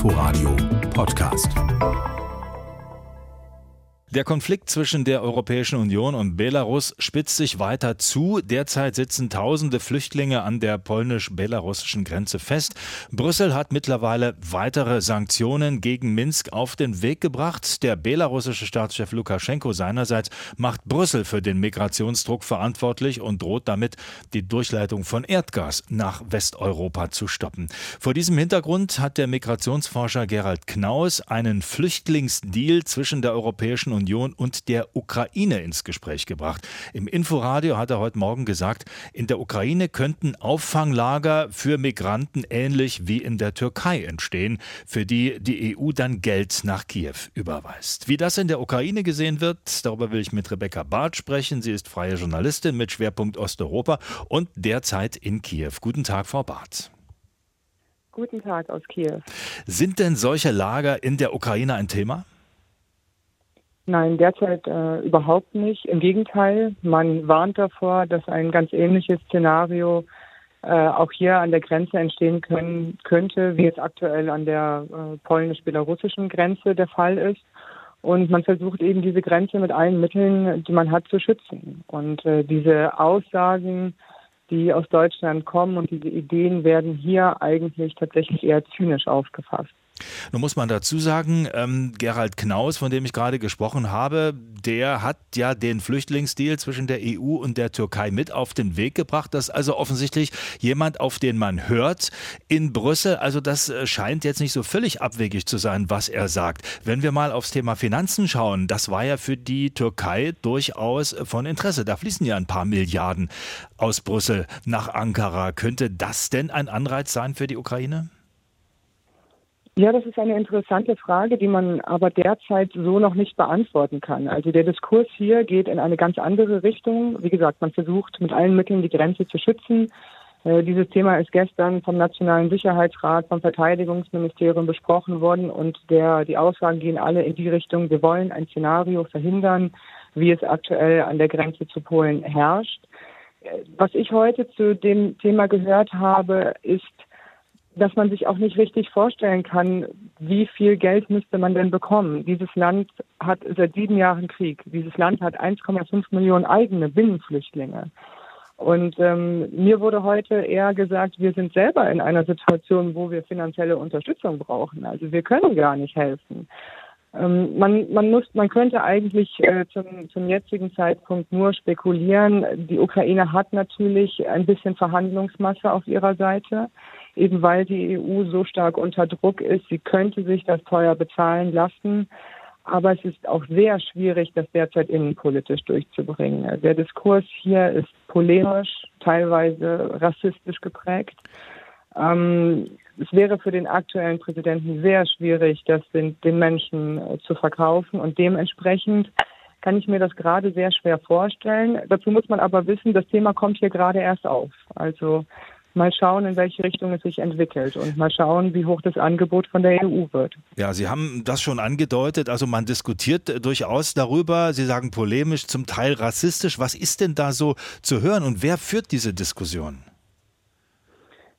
Inforadio Podcast. Der Konflikt zwischen der Europäischen Union und Belarus spitzt sich weiter zu. Derzeit sitzen tausende Flüchtlinge an der polnisch-belarussischen Grenze fest. Brüssel hat mittlerweile weitere Sanktionen gegen Minsk auf den Weg gebracht. Der belarussische Staatschef Lukaschenko seinerseits macht Brüssel für den Migrationsdruck verantwortlich und droht damit, die Durchleitung von Erdgas nach Westeuropa zu stoppen. Vor diesem Hintergrund hat der Migrationsforscher Gerald Knaus einen Flüchtlingsdeal zwischen der Europäischen Union und der Ukraine ins Gespräch gebracht. Im Inforadio hat er heute Morgen gesagt, in der Ukraine könnten Auffanglager für Migranten ähnlich wie in der Türkei entstehen, für die die EU dann Geld nach Kiew überweist. Wie das in der Ukraine gesehen wird, darüber will ich mit Rebecca Barth sprechen. Sie ist freie Journalistin mit Schwerpunkt Osteuropa und derzeit in Kiew. Guten Tag, Frau Barth. Guten Tag aus Kiew. Sind denn solche Lager in der Ukraine ein Thema? Nein, derzeit äh, überhaupt nicht. Im Gegenteil, man warnt davor, dass ein ganz ähnliches Szenario äh, auch hier an der Grenze entstehen können, könnte, wie es aktuell an der äh, polnisch-belarussischen Grenze der Fall ist. Und man versucht eben diese Grenze mit allen Mitteln, die man hat, zu schützen. Und äh, diese Aussagen, die aus Deutschland kommen und diese Ideen werden hier eigentlich tatsächlich eher zynisch aufgefasst. Nun muss man dazu sagen, ähm, Gerald Knaus, von dem ich gerade gesprochen habe, der hat ja den Flüchtlingsdeal zwischen der EU und der Türkei mit auf den Weg gebracht. Das ist also offensichtlich jemand, auf den man hört in Brüssel. Also das äh, scheint jetzt nicht so völlig abwegig zu sein, was er sagt. Wenn wir mal aufs Thema Finanzen schauen, das war ja für die Türkei durchaus von Interesse. Da fließen ja ein paar Milliarden aus Brüssel nach Ankara. Könnte das denn ein Anreiz sein für die Ukraine? Ja, das ist eine interessante Frage, die man aber derzeit so noch nicht beantworten kann. Also der Diskurs hier geht in eine ganz andere Richtung. Wie gesagt, man versucht mit allen Mitteln die Grenze zu schützen. Äh, dieses Thema ist gestern vom Nationalen Sicherheitsrat, vom Verteidigungsministerium besprochen worden und der, die Aussagen gehen alle in die Richtung, wir wollen ein Szenario verhindern, wie es aktuell an der Grenze zu Polen herrscht. Äh, was ich heute zu dem Thema gehört habe, ist, dass man sich auch nicht richtig vorstellen kann, wie viel Geld müsste man denn bekommen. Dieses Land hat seit sieben Jahren Krieg. Dieses Land hat 1,5 Millionen eigene Binnenflüchtlinge. Und ähm, mir wurde heute eher gesagt, wir sind selber in einer Situation, wo wir finanzielle Unterstützung brauchen. Also wir können gar nicht helfen. Ähm, man, man, muss, man könnte eigentlich äh, zum, zum jetzigen Zeitpunkt nur spekulieren. Die Ukraine hat natürlich ein bisschen Verhandlungsmasse auf ihrer Seite eben weil die EU so stark unter Druck ist. Sie könnte sich das teuer bezahlen lassen. Aber es ist auch sehr schwierig, das derzeit innenpolitisch durchzubringen. Der Diskurs hier ist polemisch, teilweise rassistisch geprägt. Ähm, es wäre für den aktuellen Präsidenten sehr schwierig, das den, den Menschen äh, zu verkaufen. Und dementsprechend kann ich mir das gerade sehr schwer vorstellen. Dazu muss man aber wissen, das Thema kommt hier gerade erst auf. Also mal schauen, in welche Richtung es sich entwickelt und mal schauen, wie hoch das Angebot von der EU wird. Ja, Sie haben das schon angedeutet. Also man diskutiert durchaus darüber. Sie sagen polemisch, zum Teil rassistisch. Was ist denn da so zu hören und wer führt diese Diskussion?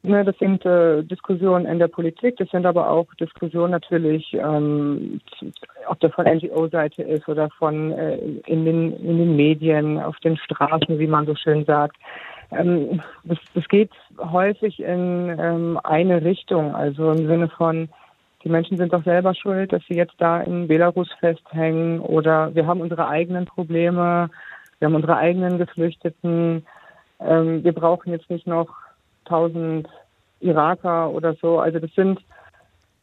Ne, das sind äh, Diskussionen in der Politik, das sind aber auch Diskussionen natürlich, ähm, ob das von NGO-Seite ist oder von äh, in, den, in den Medien, auf den Straßen, wie man so schön sagt. Ähm, das, das geht häufig in ähm, eine Richtung, also im Sinne von, die Menschen sind doch selber schuld, dass sie jetzt da in Belarus festhängen oder wir haben unsere eigenen Probleme, wir haben unsere eigenen Geflüchteten, ähm, wir brauchen jetzt nicht noch tausend Iraker oder so. Also das sind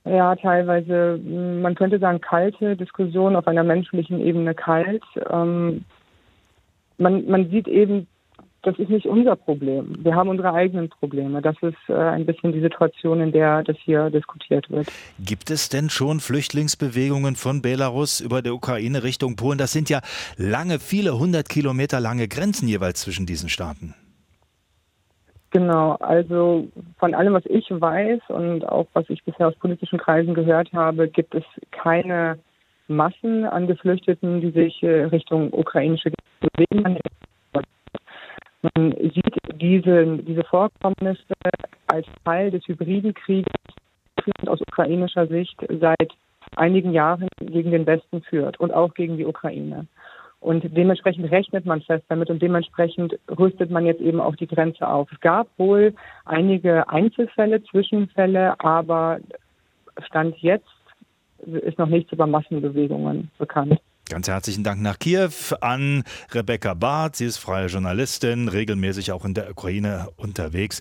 ja teilweise, man könnte sagen, kalte Diskussionen auf einer menschlichen Ebene kalt. Ähm, man, man sieht eben das ist nicht unser Problem. Wir haben unsere eigenen Probleme. Das ist äh, ein bisschen die Situation, in der das hier diskutiert wird. Gibt es denn schon Flüchtlingsbewegungen von Belarus über der Ukraine Richtung Polen? Das sind ja lange, viele hundert Kilometer lange Grenzen jeweils zwischen diesen Staaten. Genau, also von allem, was ich weiß und auch was ich bisher aus politischen Kreisen gehört habe, gibt es keine Massen an Geflüchteten, die sich äh, Richtung ukrainische bewegen. Diese, diese Vorkommnisse als Teil des hybriden Krieges aus ukrainischer Sicht seit einigen Jahren gegen den Westen führt und auch gegen die Ukraine. Und dementsprechend rechnet man fest damit und dementsprechend rüstet man jetzt eben auch die Grenze auf. Es gab wohl einige Einzelfälle, Zwischenfälle, aber Stand jetzt ist noch nichts über Massenbewegungen bekannt. Ganz herzlichen Dank nach Kiew an Rebecca Barth. Sie ist freie Journalistin, regelmäßig auch in der Ukraine unterwegs.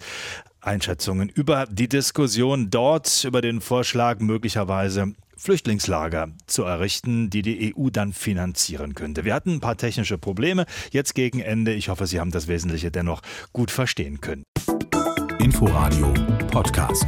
Einschätzungen über die Diskussion dort, über den Vorschlag, möglicherweise Flüchtlingslager zu errichten, die die EU dann finanzieren könnte. Wir hatten ein paar technische Probleme, jetzt gegen Ende. Ich hoffe, Sie haben das Wesentliche dennoch gut verstehen können. Inforadio Podcast.